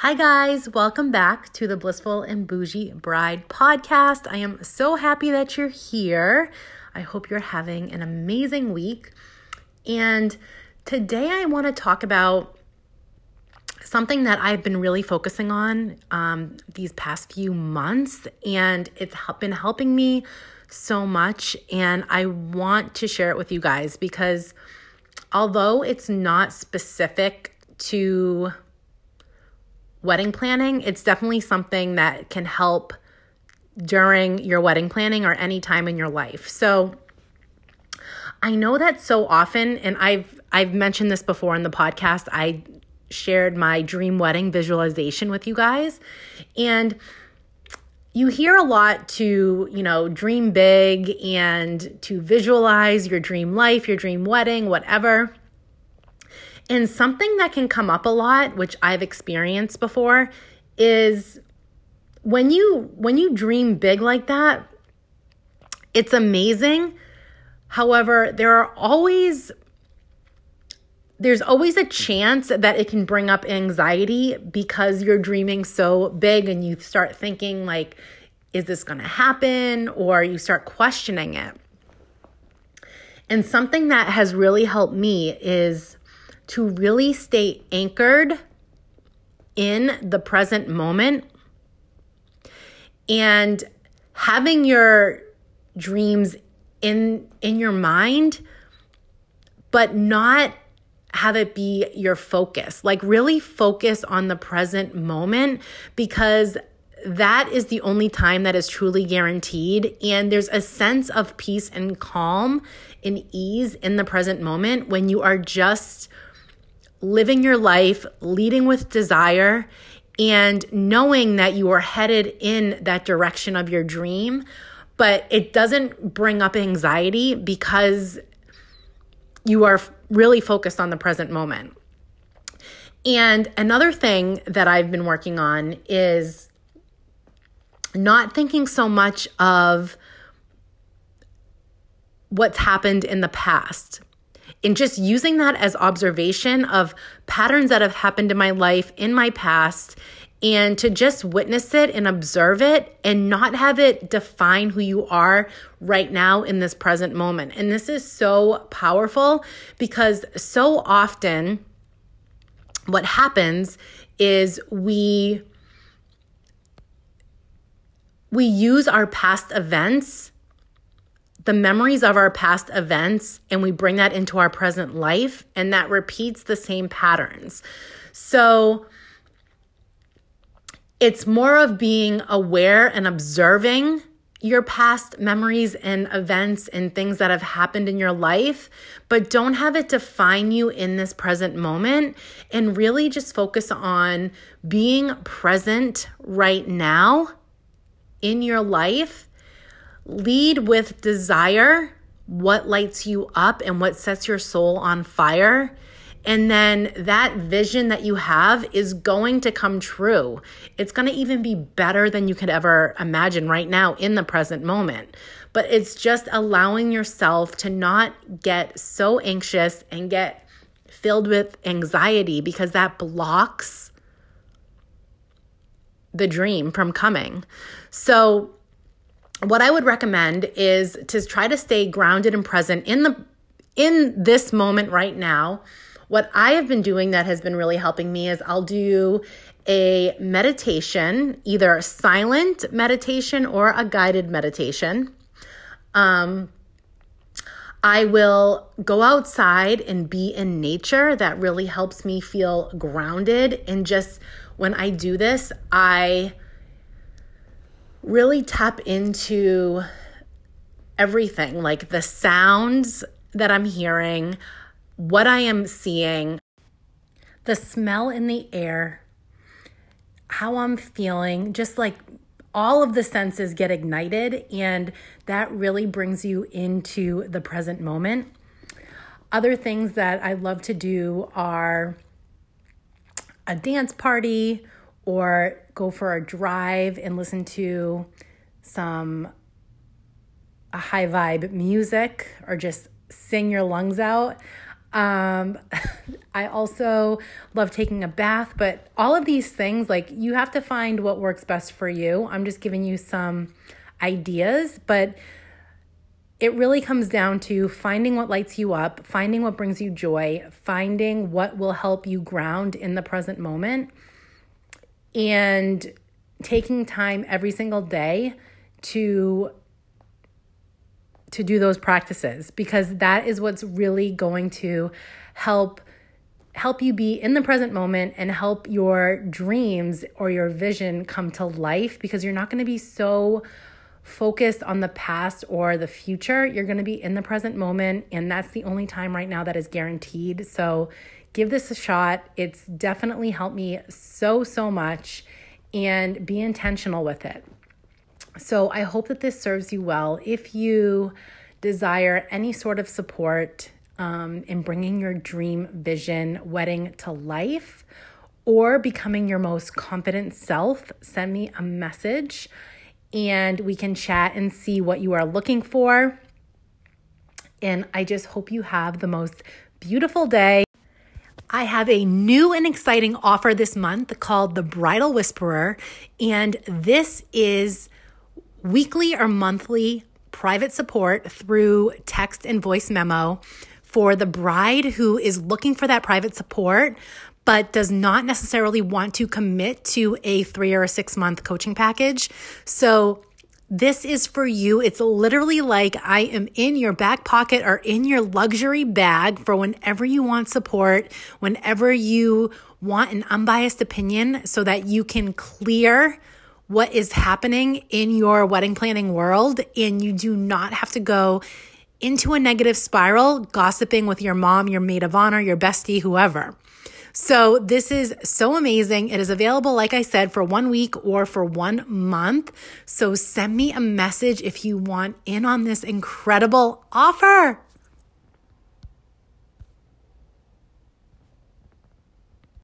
Hi, guys. Welcome back to the Blissful and Bougie Bride podcast. I am so happy that you're here. I hope you're having an amazing week. And today I want to talk about something that I've been really focusing on um, these past few months, and it's been helping me so much. And I want to share it with you guys because although it's not specific to wedding planning, it's definitely something that can help during your wedding planning or any time in your life. So I know that so often and I've I've mentioned this before in the podcast. I shared my dream wedding visualization with you guys and you hear a lot to, you know, dream big and to visualize your dream life, your dream wedding, whatever. And something that can come up a lot, which I've experienced before, is when you when you dream big like that, it's amazing. However, there are always there's always a chance that it can bring up anxiety because you're dreaming so big and you start thinking like is this going to happen or you start questioning it. And something that has really helped me is to really stay anchored in the present moment and having your dreams in in your mind but not have it be your focus like really focus on the present moment because that is the only time that is truly guaranteed. And there's a sense of peace and calm and ease in the present moment when you are just living your life, leading with desire, and knowing that you are headed in that direction of your dream, but it doesn't bring up anxiety because you are really focused on the present moment. And another thing that I've been working on is not thinking so much of what's happened in the past and just using that as observation of patterns that have happened in my life, in my past, and to just witness it and observe it and not have it define who you are right now in this present moment. And this is so powerful because so often what happens is we we use our past events the memories of our past events and we bring that into our present life, and that repeats the same patterns. So it's more of being aware and observing your past memories and events and things that have happened in your life, but don't have it define you in this present moment and really just focus on being present right now in your life Lead with desire, what lights you up and what sets your soul on fire. And then that vision that you have is going to come true. It's going to even be better than you could ever imagine right now in the present moment. But it's just allowing yourself to not get so anxious and get filled with anxiety because that blocks the dream from coming. So, what I would recommend is to try to stay grounded and present in the in this moment right now. What I have been doing that has been really helping me is I'll do a meditation, either a silent meditation or a guided meditation. Um, I will go outside and be in nature. That really helps me feel grounded. And just when I do this, I really tap into everything like the sounds that I'm hearing, what I am seeing, the smell in the air, how I'm feeling, just like all of the senses get ignited, and that really brings you into the present moment. Other things that I love to do are a dance party or go for a drive and listen to some high vibe music or just sing your lungs out. Um, I also love taking a bath, but all of these things, like you have to find what works best for you. I'm just giving you some ideas, but it really comes down to finding what lights you up, finding what brings you joy, finding what will help you ground in the present moment, and taking time every single day to to do those practices because that is what's really going to help help you be in the present moment and help your dreams or your vision come to life because you're not going to be so focused on the past or the future. You're going to be in the present moment, and that's the only time right now that is guaranteed. So give this a shot. It's definitely helped me so, so much, and be intentional with it. So I hope that this serves you well. If you desire any sort of support um, in bringing your dream vision wedding to life or becoming your most confident self, send me a message and we can chat and see what you are looking for. And I just hope you have the most beautiful day. I have a new and exciting offer this month called the Bridal Whisperer, and this is weekly or monthly private support through text and voice memo for the bride who is looking for that private support but does not necessarily want to commit to a three or a six month coaching package. So this is for you. It's literally like I am in your back pocket or in your luxury bag for whenever you want support, whenever you want an unbiased opinion so that you can clear what is happening in your wedding planning world and you do not have to go into a negative spiral gossiping with your mom, your maid of honor, your bestie, whoever. So this is so amazing. It is available, like I said, for one week or for one month. So send me a message if you want in on this incredible offer.